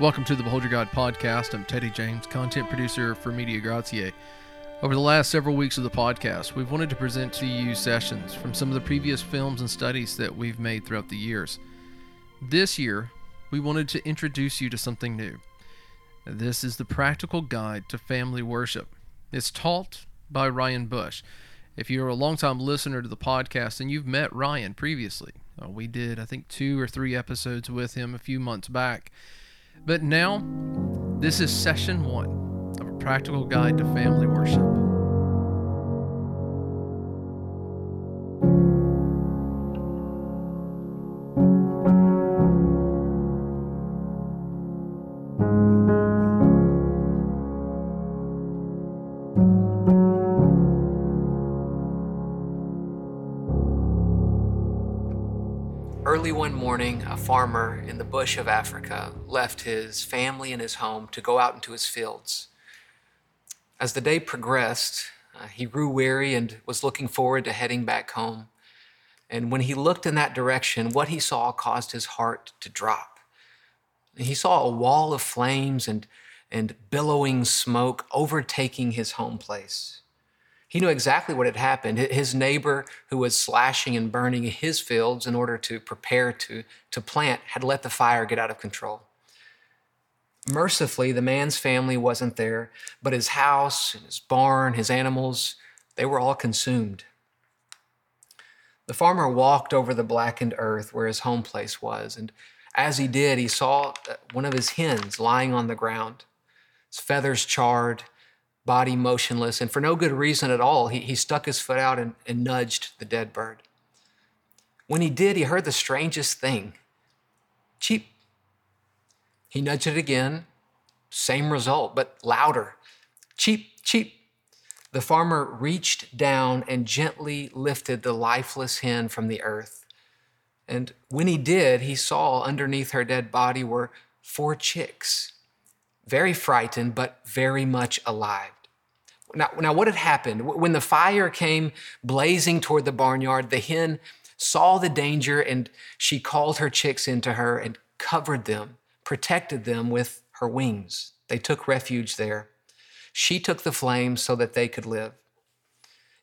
Welcome to the Behold Your God podcast. I'm Teddy James, content producer for Media Gratiae. Over the last several weeks of the podcast, we've wanted to present to you sessions from some of the previous films and studies that we've made throughout the years. This year, we wanted to introduce you to something new. This is the Practical Guide to Family Worship. It's taught by Ryan Bush. If you're a longtime listener to the podcast and you've met Ryan previously, uh, we did, I think, two or three episodes with him a few months back. But now, this is session one of a practical guide to family worship. Early one morning, a farmer in the bush of Africa left his family and his home to go out into his fields. As the day progressed, uh, he grew weary and was looking forward to heading back home. And when he looked in that direction, what he saw caused his heart to drop. He saw a wall of flames and, and billowing smoke overtaking his home place. He knew exactly what had happened. His neighbor, who was slashing and burning his fields in order to prepare to, to plant, had let the fire get out of control. Mercifully, the man's family wasn't there, but his house, his barn, his animals, they were all consumed. The farmer walked over the blackened earth where his home place was, and as he did, he saw uh, one of his hens lying on the ground, his feathers charred, body motionless, and for no good reason at all, he, he stuck his foot out and, and nudged the dead bird. When he did, he heard the strangest thing cheep. He nudged it again, same result, but louder. Cheep, cheep. The farmer reached down and gently lifted the lifeless hen from the earth. And when he did, he saw underneath her dead body were four chicks, very frightened, but very much alive. Now, now, what had happened? When the fire came blazing toward the barnyard, the hen saw the danger and she called her chicks into her and covered them, protected them with her wings. They took refuge there. She took the flames so that they could live.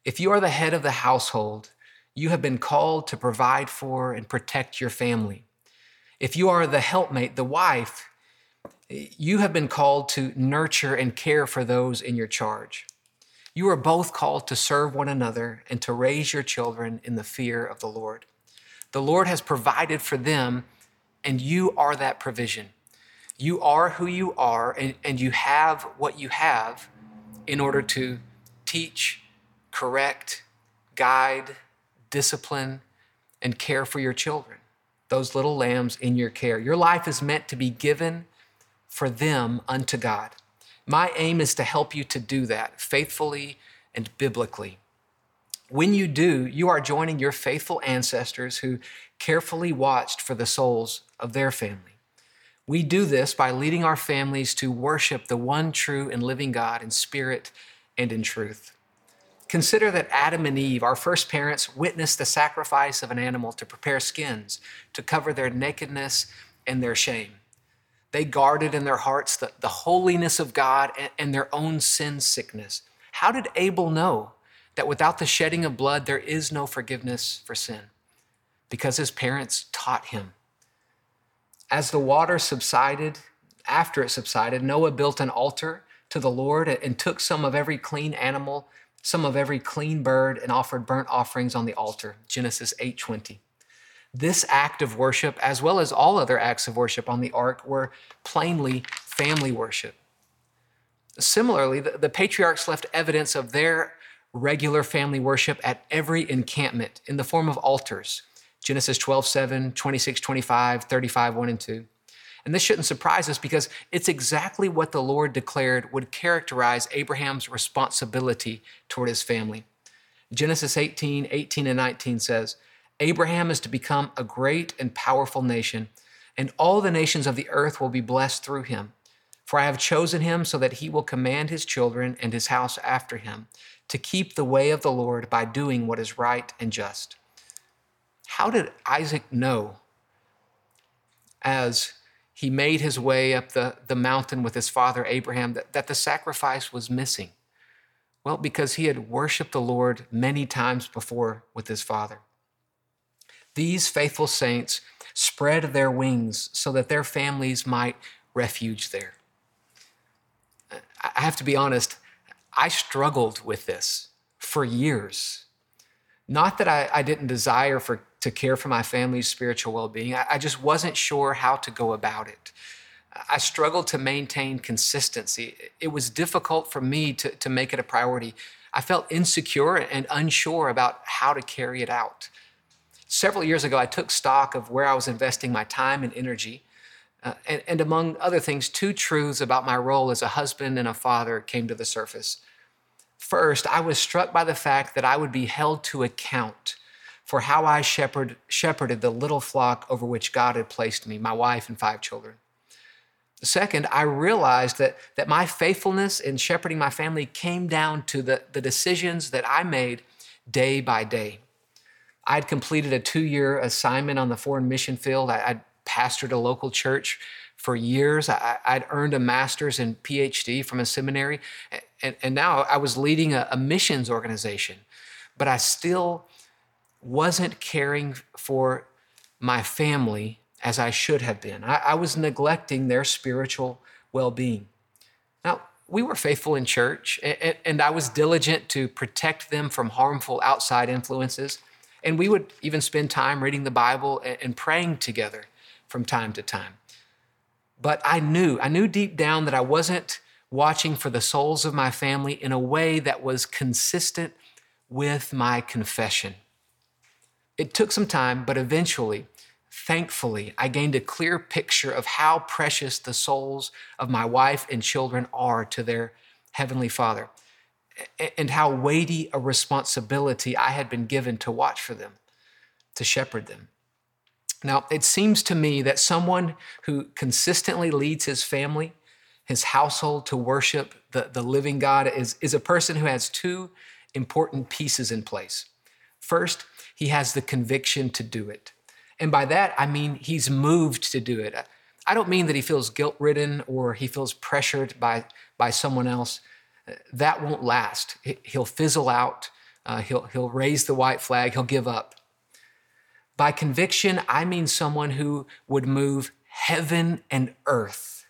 If you are the head of the household, you have been called to provide for and protect your family. If you are the helpmate, the wife, you have been called to nurture and care for those in your charge. You are both called to serve one another and to raise your children in the fear of the Lord. The Lord has provided for them, and you are that provision. You are who you are, and, and you have what you have in order to teach, correct, guide, discipline, and care for your children, those little lambs in your care. Your life is meant to be given for them unto God. My aim is to help you to do that faithfully and biblically. When you do, you are joining your faithful ancestors who carefully watched for the souls of their family. We do this by leading our families to worship the one true and living God in spirit and in truth. Consider that Adam and Eve, our first parents, witnessed the sacrifice of an animal to prepare skins to cover their nakedness and their shame. They guarded in their hearts the, the holiness of God and, and their own sin sickness. How did Abel know that without the shedding of blood, there is no forgiveness for sin? Because his parents taught him. As the water subsided, after it subsided, Noah built an altar to the Lord and took some of every clean animal, some of every clean bird, and offered burnt offerings on the altar. Genesis 8:20. This act of worship, as well as all other acts of worship on the ark, were plainly family worship. Similarly, the, the, patriarchs left evidence of their regular family worship at every encampment in the form of altars. Genesis 12, 7, 26, 25, 35, 1 and 2. And this shouldn't surprise us because it's exactly what the Lord declared would characterize Abraham's responsibility toward his family. Genesis 18, 18 and 19 says, Abraham is to become a great and powerful nation, and all the nations of the earth will be blessed through him. For I have chosen him so that he will command his children and his house after him to keep the way of the Lord by doing what is right and just. How did Isaac know as he made his way up the, the mountain with his father Abraham, that, that the sacrifice was missing? Well, because he had worshiped the Lord many times before with his father. These faithful saints spread their wings so that their families might refuge there. I have to be honest, I struggled with this for years. Not that I, I didn't desire for, to care for my family's spiritual well being, I, I just wasn't sure how to go about it. I struggled to maintain consistency. It was difficult for me to, to make it a priority. I felt insecure and unsure about how to carry it out. Several years ago, I took stock of where I was investing my time and energy. Uh, and, and among other things, two truths about my role as a husband and a father came to the surface. First, I was struck by the fact that I would be held to account for how I shepherd, shepherded the little flock over which God had placed me, my wife and five children. Second, I realized that, that my faithfulness in shepherding my family came down to the, the decisions that I made day by day. I had completed a two year assignment on the foreign mission field. I, would pastored a local church for years. I, would earned a master's and PhD from a seminary. And, and now I was leading a, a missions organization. But I still wasn't caring for my family as I should have been. I, I was neglecting their spiritual well being. Now, we were faithful in church, and, and I was diligent to protect them from harmful outside influences. And we would even spend time reading the Bible and, praying together from time to time. But I knew, I knew deep down that I wasn't watching for the souls of my family in a way that was consistent with my confession. It took some time, but eventually Thankfully, I gained a clear picture of how precious the souls of my wife and children are to their Heavenly Father, and how weighty a responsibility I had been given to watch for them, to shepherd them. Now, it seems to me that someone who consistently leads his family, his household to worship the, the living God is, is a person who has two important pieces in place. First, he has the conviction to do it. And by that, I mean he's moved to do it. I don't mean that he feels guilt ridden or he feels pressured by, by someone else. That won't last. He'll fizzle out, uh, he'll, he'll raise the white flag, he'll give up. By conviction, I mean someone who would move heaven and earth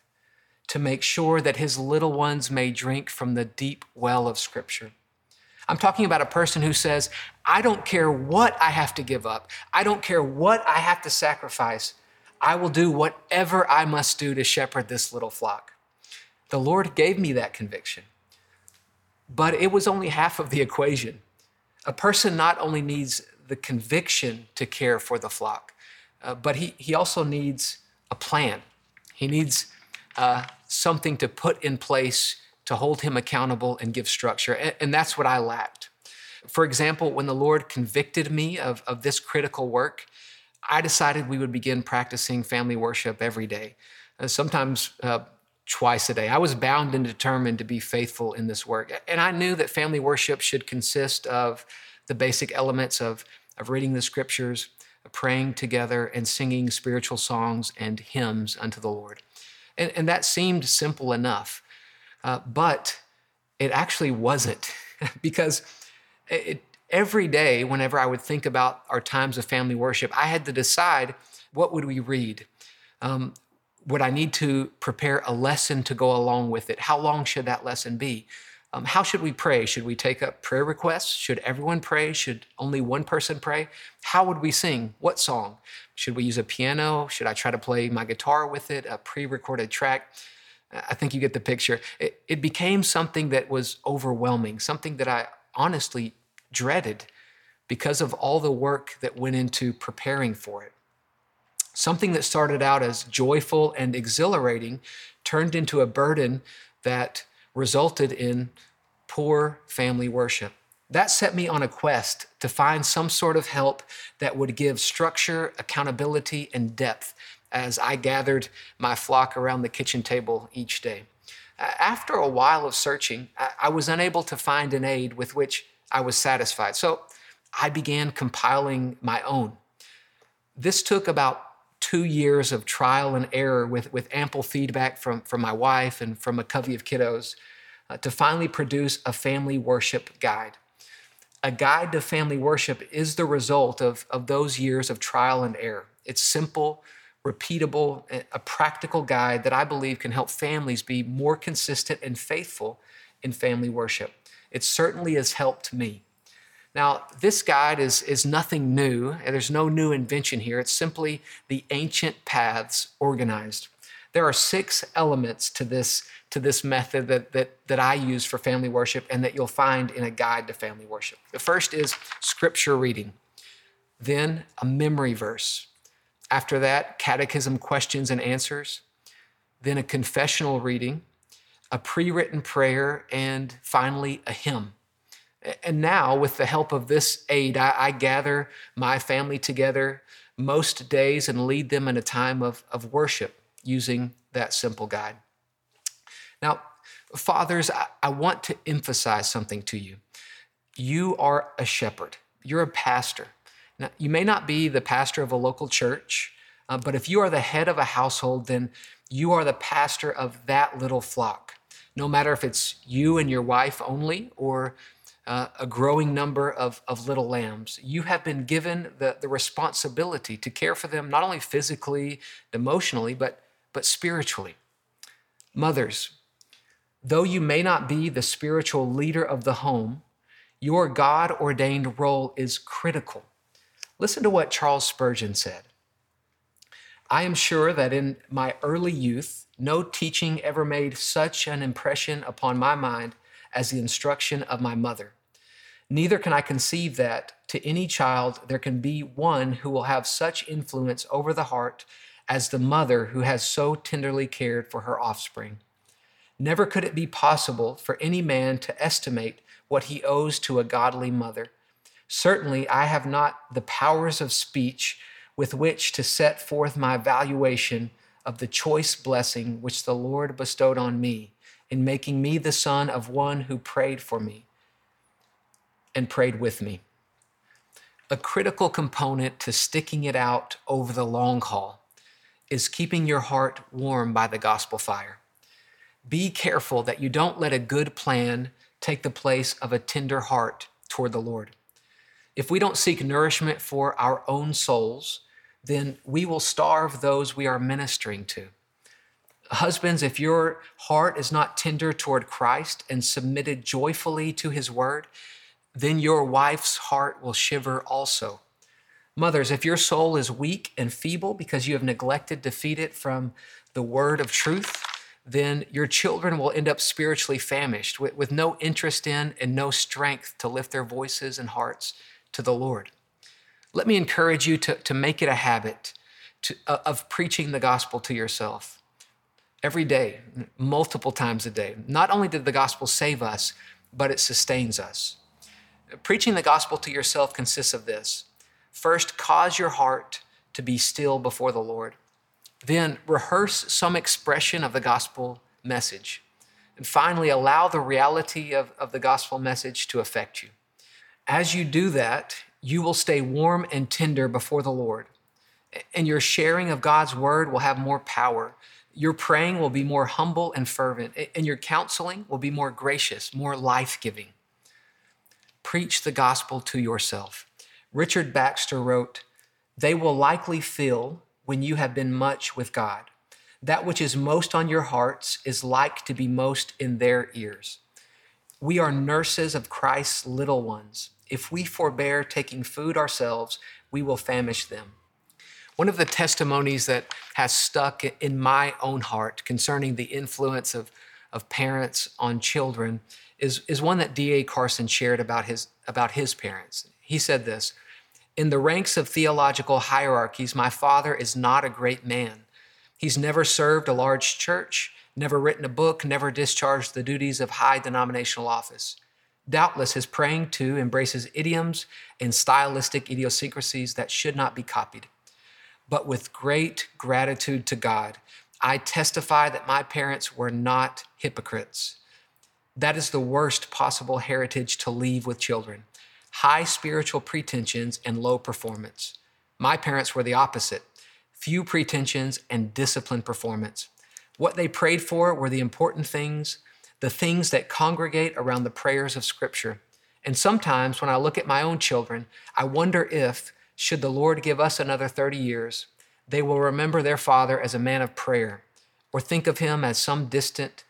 to make sure that his little ones may drink from the deep well of Scripture. I'm talking about a person who says, I don't care what I have to give up, I don't care what I have to sacrifice. I will do whatever I must do to shepherd this little flock. The Lord gave me that conviction. But it was only half of the equation. A person not only needs the conviction to care for the flock, uh, but he, he also needs a plan. He needs uh, something to put in place to hold him accountable and give structure. And, and that's what I lacked. For example, when the Lord convicted me of, of this critical work, I decided we would begin practicing family worship every day, uh, sometimes uh, twice a day. I was bound and determined to be faithful in this work. And I knew that family worship should consist of the basic elements of, of reading the scriptures, praying together, and singing spiritual songs and hymns unto the Lord. And, and that seemed simple enough. Uh, but it actually wasn't because it, every day, whenever I would think about our times of family worship, I had to decide what would we read? Um, would I need to prepare a lesson to go along with it? How long should that lesson be? Um, how should we pray? Should we take up prayer requests? Should everyone pray? Should only one person pray? How would we sing? What song? Should we use a piano? Should I try to play my guitar with it, a pre recorded track? I think you get the picture. It, it became something that was overwhelming, something that I honestly dreaded because of all the work that went into preparing for it. Something that started out as joyful and exhilarating turned into a burden that resulted in poor family worship. That set me on a quest to find some sort of help that would give structure, accountability, and depth as I gathered my flock around the kitchen table each day. After a while of searching, I was unable to find an aid with which I was satisfied. So I began compiling my own. This took about two years of trial and error with, with ample feedback from, from my wife and from a covey of kiddos uh, to finally produce a family worship guide. A guide to family worship is the result of, of those years of trial and error. It's simple, repeatable, a practical guide that I believe can help families be more consistent and faithful in family worship. It certainly has helped me. Now, this guide is, is nothing new. There's no new invention here. It's simply the ancient paths organized. There are six elements to this, to this method that, that, that I use for family worship and that you'll find in a guide to family worship. The first is scripture reading, then a memory verse. After that, catechism questions and answers, then a confessional reading, a pre written prayer, and finally a hymn. And now, with the help of this aid, I, I, gather my family together most days and lead them in a time of, of worship using that simple guide. Now, fathers, I, I want to emphasize something to you. You are a shepherd, you're a pastor. Now, you may not be the pastor of a local church, uh, but if you are the head of a household, then you are the pastor of that little flock. No matter if it's you and your wife only or uh, a growing number of, of little lambs. You have been given the, the responsibility to care for them, not only physically, emotionally, but, but spiritually. Mothers, though you may not be the spiritual leader of the home, your God ordained role is critical. Listen to what Charles Spurgeon said. I am sure that in my early youth, no teaching ever made such an impression upon my mind as the instruction of my mother. Neither can I conceive that to any child there can be one who will have such influence over the heart as the mother who has so tenderly cared for her offspring. Never could it be possible for any man to estimate what he owes to a godly mother. Certainly, I have not the powers of speech with which to set forth my valuation of the choice blessing which the Lord bestowed on me in making me the son of one who prayed for me and prayed with me. A critical component to sticking it out over the long haul is keeping your heart warm by the gospel fire. Be careful that you don't let a good plan take the place of a tender heart toward the Lord. If we don't seek nourishment for our own souls, then we will starve those we are ministering to. Husbands, if your heart is not tender toward Christ and submitted joyfully to his word, then your wife's heart will shiver also. Mothers, if your soul is weak and feeble because you have neglected to feed it from the word of truth, then your children will end up spiritually famished with, with no interest in and no strength to lift their voices and hearts to the Lord. Let me encourage you to, to make it a habit to, uh, of preaching the gospel to yourself every day, multiple times a day. Not only did the gospel save us, but it sustains us. Preaching the gospel to yourself consists of this first, cause your heart to be still before the Lord. Then, rehearse some expression of the gospel message. And finally, allow the reality of, of the gospel message to affect you. As you do that, you will stay warm and tender before the Lord. And your sharing of God's word will have more power your praying will be more humble and fervent, and your counseling will be more gracious, more life giving. Preach the gospel to yourself. Richard Baxter wrote, They will likely feel when you have been much with God. That which is most on your hearts is like to be most in their ears. We are nurses of Christ's little ones. If we forbear taking food ourselves, we will famish them. One of the testimonies that has stuck in my own heart concerning the influence of, of parents on children is, is one that D.A. Carson shared about his, about his parents. He said this In the ranks of theological hierarchies, my father is not a great man. He's never served a large church, never written a book, never discharged the duties of high denominational office. Doubtless, his praying too embraces idioms and stylistic idiosyncrasies that should not be copied but with great gratitude to God, I testify that my parents were not hypocrites. That is the worst possible heritage to leave with children high spiritual pretensions and low performance. My parents were the opposite few pretensions, and disciplined performance. What they prayed for were the important things, the things that congregate around the prayers of Scripture. And sometimes when I look at my own children, I wonder if, should the Lord give us another 30 years, they will remember their father as a man of prayer, or think of him as some distant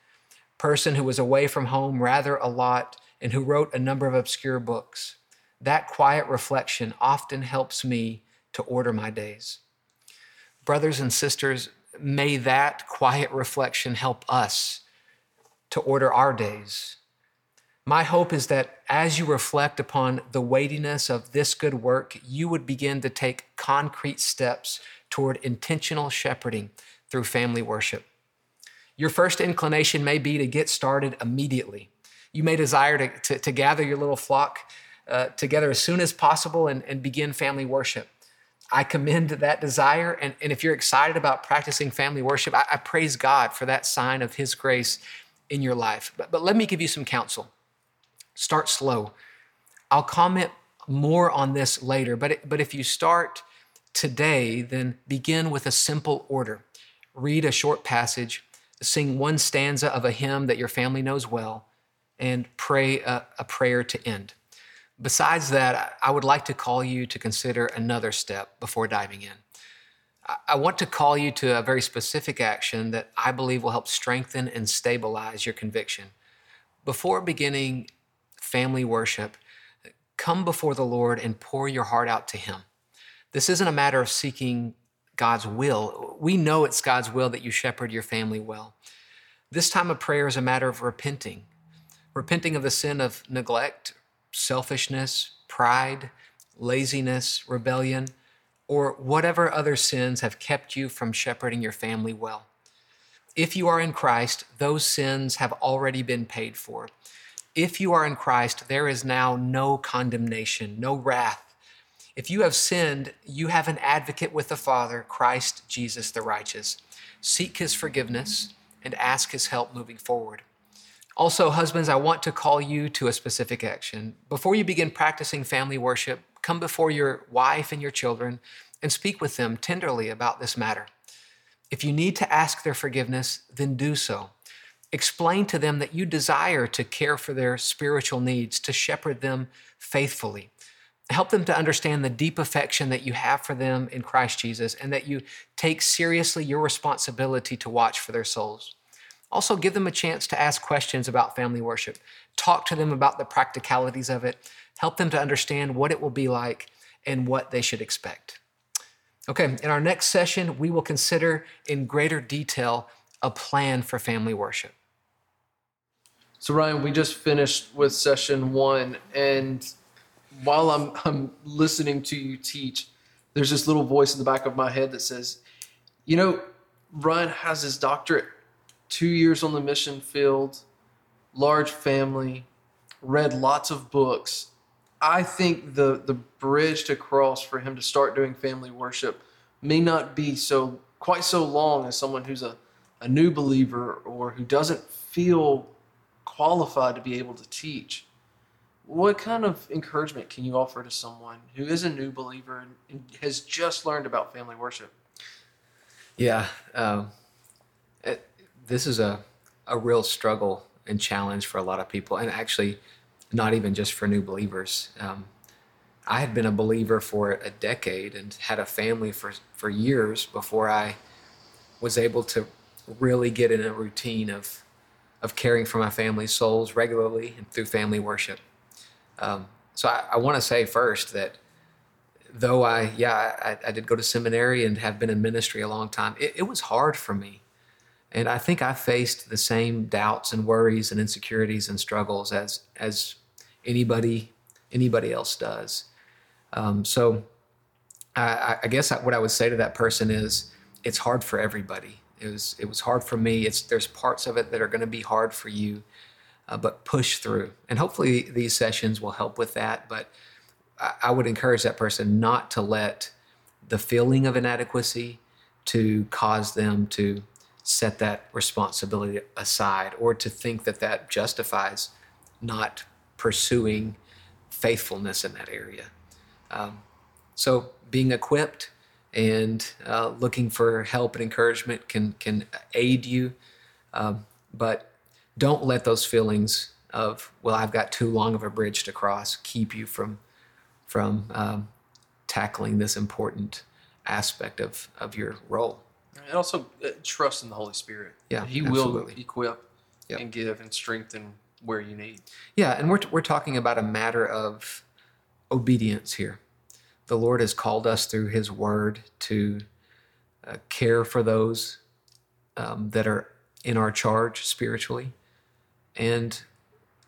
person who was away from home rather a lot and who wrote a number of obscure books. That quiet reflection often helps me to order my days. Brothers and sisters, may that quiet reflection help us to order our days. My hope is that as you reflect upon the weightiness of this good work, you would begin to take concrete steps toward intentional shepherding through family worship. Your first inclination may be to get started immediately. You may desire to, to, to gather your little flock uh, together as soon as possible and, and begin family worship. I commend that desire. And, and if you're excited about practicing family worship, I, I praise God for that sign of His grace in your life. But, but let me give you some counsel. Start slow. I'll comment more on this later, but, it, but if you start today, then begin with a simple order. Read a short passage, sing one stanza of a hymn that your family knows well, and pray a, a prayer to end. Besides that, I would like to call you to consider another step before diving in. I want to call you to a very specific action that I believe will help strengthen and stabilize your conviction. Before beginning family worship, come before the Lord and pour your heart out to Him. This isn't a matter of seeking God's will. We know it's God's will that you shepherd your family well. This time of prayer is a matter of repenting, repenting of the sin of neglect, selfishness, pride, laziness, rebellion, or whatever other sins have kept you from shepherding your family well. If you are in Christ, those sins have already been paid for. If you are in Christ, there is now no condemnation, no wrath. If you have sinned, you have an advocate with the Father, Christ Jesus the righteous. Seek his forgiveness and ask his help moving forward. Also, husbands, I want to call you to a specific action. Before you begin practicing family worship, come before your wife and your children and speak with them tenderly about this matter. If you need to ask their forgiveness, then do so. Explain to them that you desire to care for their spiritual needs, to shepherd them faithfully. Help them to understand the deep affection that you have for them in Christ Jesus and that you take seriously your responsibility to watch for their souls. Also, give them a chance to ask questions about family worship. Talk to them about the practicalities of it. Help them to understand what it will be like and what they should expect. Okay, in our next session, we will consider in greater detail a plan for family worship. So, Ryan, we just finished with session one, and while I'm, I'm listening to you teach, there's this little voice in the back of my head that says, You know, Ryan has his doctorate two years on the mission field, large family, read lots of books. I think the the bridge to cross for him to start doing family worship may not be so quite so long as someone who's a, a new believer or who doesn't feel qualified to be able to teach. What kind of encouragement can you offer to someone who is a new believer and has just learned about family worship? Yeah, um, this is a, a real struggle and challenge for a lot of people, and actually, not even just for new believers. Um, I had been a believer for a decade and had a family for, for years before I was able to really get in a routine of, of caring for my family's souls regularly and through family worship. Um, so I, I want to say first that though I, yeah, I, I, did go to seminary and have been in ministry a long time, it, it was hard for me and I think I faced the same doubts and worries and insecurities and struggles as as anybody anybody else does. Um, so I, I guess what I would say to that person is, it's hard for everybody. It was it was hard for me. It's there's parts of it that are going to be hard for you, uh, but push through. And hopefully these sessions will help with that. But I, I would encourage that person not to let the feeling of inadequacy to cause them to set that responsibility aside or to think that that justifies not pursuing faithfulness in that area. Um, so, being equipped and uh, looking for help and encouragement can can aid you. Um, but don't let those feelings of well, I've got too long of a bridge to cross keep you from from um, tackling this important aspect of of your role. And also uh, trust in the Holy Spirit. Yeah, He absolutely. will equip Yep. and give and strengthen where you need. Yeah, and we're, we're talking about a matter of obedience here. The Lord has called us through His Word to uh, care for those um, that are in our charge spiritually. And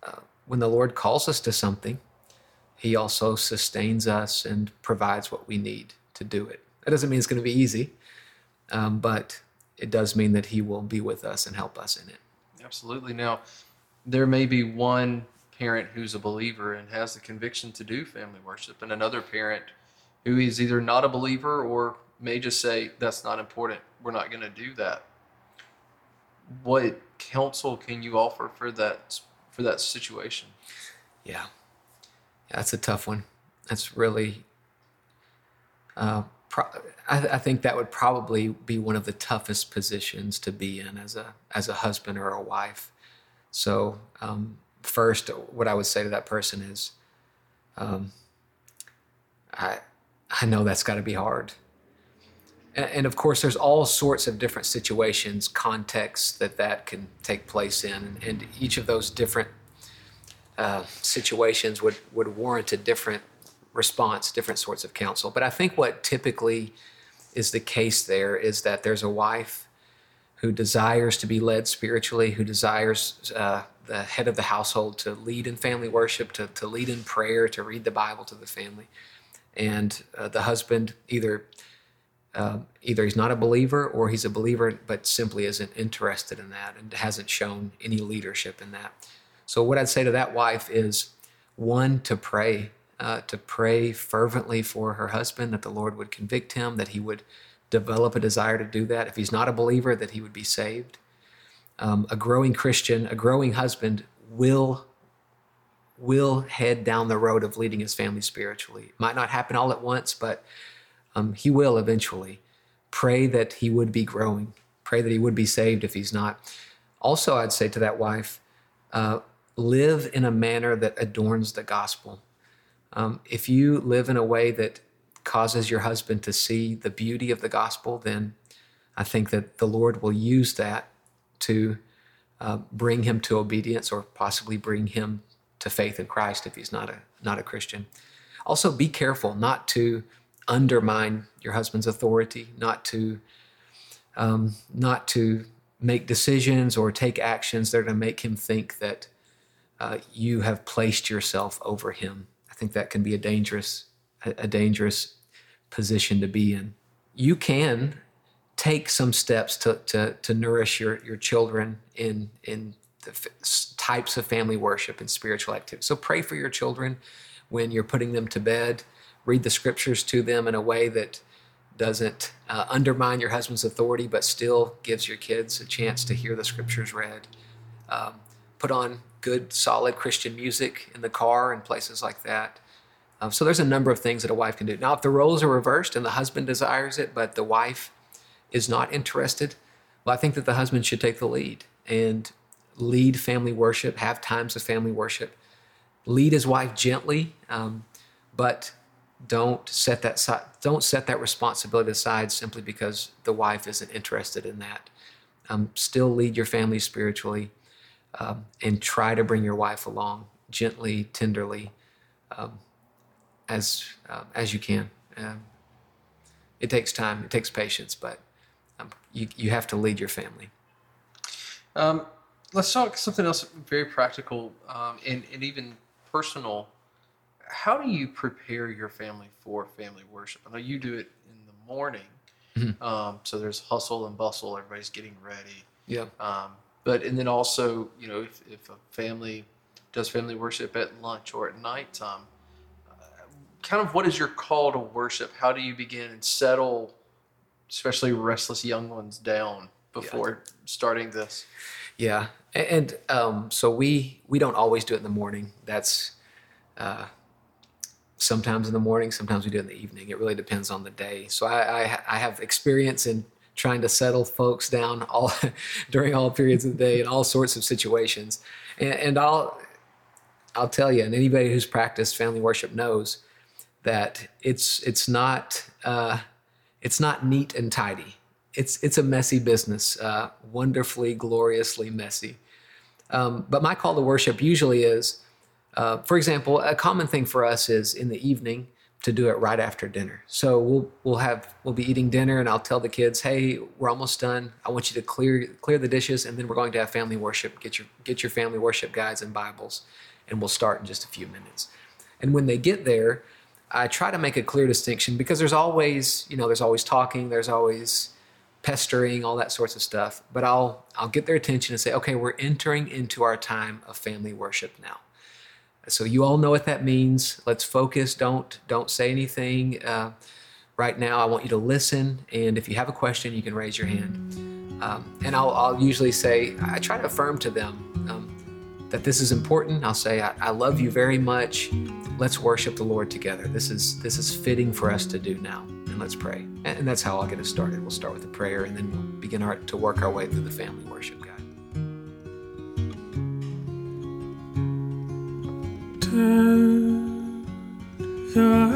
uh, when the Lord calls us to something, He also sustains us and provides what we need to do it. That doesn't mean it's going to be easy, um, but it does mean that He will be with us and help us in it. Absolutely. Now, there may be one parent who's a believer and has the conviction to do family worship, and another parent who is either not a believer or may just say, That's not important. We're not going to do that. What counsel can you offer for that for that situation? Yeah. that's a tough one. That's really, uh, pro- I, I think that would probably be one of the toughest positions to be in as a, as a husband or a wife. So, um, first, what I would say to that person is, um, I, I know that's got to be hard. And, and of course, there's all sorts of different situations, contexts that that can take place in, and, each of those different uh, situations would, would warrant a different response, different sorts of counsel. But I think what typically is the case there is that there's a wife who desires to be led spiritually, who desires uh, the head of the household to lead in family worship, to, to lead in prayer, to read the Bible to the family. And uh, the husband either um, either he's not a believer or he's a believer but simply isn't interested in that and hasn't shown any leadership in that. So, what I'd say to that wife is one, to pray, uh, to pray fervently for her husband that the Lord would convict him, that he would develop a desire to do that. If he's not a believer, that he would be saved. Um, a growing Christian, a growing husband will will head down the road of leading his family spiritually. It might not happen all at once, but um, he will eventually. Pray that he would be growing. Pray that he would be saved if he's not. Also, I'd say to that wife, uh, live in a manner that adorns the gospel. Um, if you live in a way that causes your husband to see the beauty of the gospel, then I think that the Lord will use that to uh, bring him to obedience or possibly bring him to faith in Christ if he's not a not a Christian. Also, be careful not to undermine your husband's authority, not to um, not to make decisions or take actions that are going to make him think that uh, you have placed yourself over him. I think that can be a dangerous, a, dangerous position to be in. You can take some steps to, to, to nourish your, your children in, in the f- types of family worship and spiritual activity. So pray for your children when you're putting them to bed. Read the scriptures to them in a way that doesn't uh, undermine your husband's authority, but still gives your kids a chance to hear the scriptures read. Um, put on good, solid Christian music in the car and places like that. Um, so there's a number of things that a wife can do. Now, if the roles are reversed and the husband desires it, but the wife is not interested, well, I think that the husband should take the lead and lead family worship, have times of family worship, lead his wife gently, um, but don't set that si- don't set that responsibility aside simply because the wife isn't interested in that. Um, still lead your family spiritually, um, and try to bring your wife along gently, tenderly, um, as uh, as you can. Um, it takes time, it takes patience, but you you have to lead your family. Um, let's talk something else very practical um, and, and even personal. How do you prepare your family for family worship? I know you do it in the morning, Mhm. um, so there's hustle and bustle. Everybody's getting ready. Yeah. Um, but and then also, you know, if, if a family does family worship at lunch or at nighttime, uh, kind of what is your call to worship? How do you begin and settle, especially restless young ones, down before starting this? Yeah, A- and um, so we we don't always do it in the morning. That's uh, sometimes in the morning, sometimes we do it in the evening. It really depends on the day. So I, I, I have experience in trying to settle folks down all during all periods of the day in all sorts of situations. And, and I'll I'll tell you, and anybody who's practiced family worship knows that it's it's not uh, it's not neat and tidy. It's it's a messy business, uh, wonderfully, gloriously messy. Um, but my call to worship usually is, uh, for example, a common thing for us is in the evening to do it right after dinner. So we'll we'll have we'll be eating dinner, and I'll tell the kids, "Hey, we're almost done. I want you to clear clear the dishes, and then we're going to have family worship. Get your get your family worship guides and Bibles, and we'll start in just a few minutes." And when they get there, I try to make a clear distinction because there's always you know there's always talking, there's always pestering, all that sorts of stuff. But I'll I'll get their attention and say, "Okay, we're entering into our time of family worship now." So you all know what that means. Let's focus. Don't don't say anything uh, right now. I want you to listen, and if you have a question, you can raise your hand. Um, and I'll, I'll usually say I try to affirm to them um, that this is important. I'll say I, I love you very much. Let's worship the Lord together. This is this is fitting for us to do now. And let's pray. And, that's how I'll get us started. We'll start with a prayer, and then we'll begin our, to work our way through the family worship guide. Turn your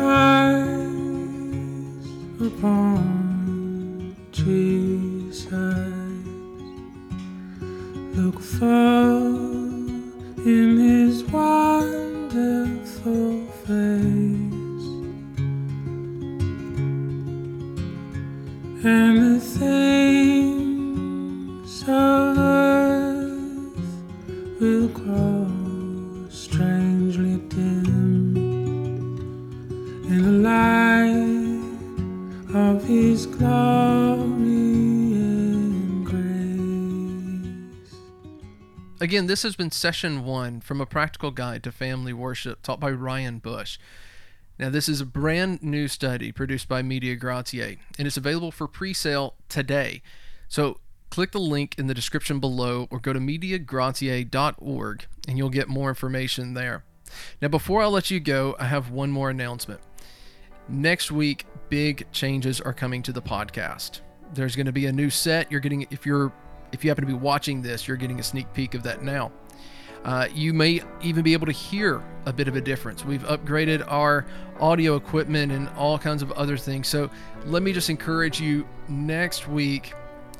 Again, this has been session one from a practical guide to family worship taught by Ryan Bush. Now, this is a brand new study produced by Media Gratiae, and it's available for pre sale today. So, click the link in the description below or go to mediagratiae.org and you'll get more information there. Now, before I let you go, I have one more announcement. Next week, big changes are coming to the podcast. There's going to be a new set. You're getting if you're if you happen to be watching this, you're getting a sneak peek of that now. Uh, you may even be able to hear a bit of a difference. We've upgraded our audio equipment and all kinds of other things. So let me just encourage you next week,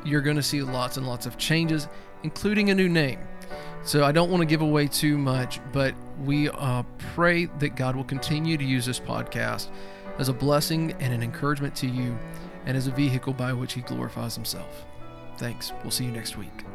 you're going to see lots and lots of changes, including a new name. So I don't want to give away too much, but we uh, pray that God will continue to use this podcast as a blessing and an encouragement to you and as a vehicle by which He glorifies Himself. Thanks. We'll see you next week.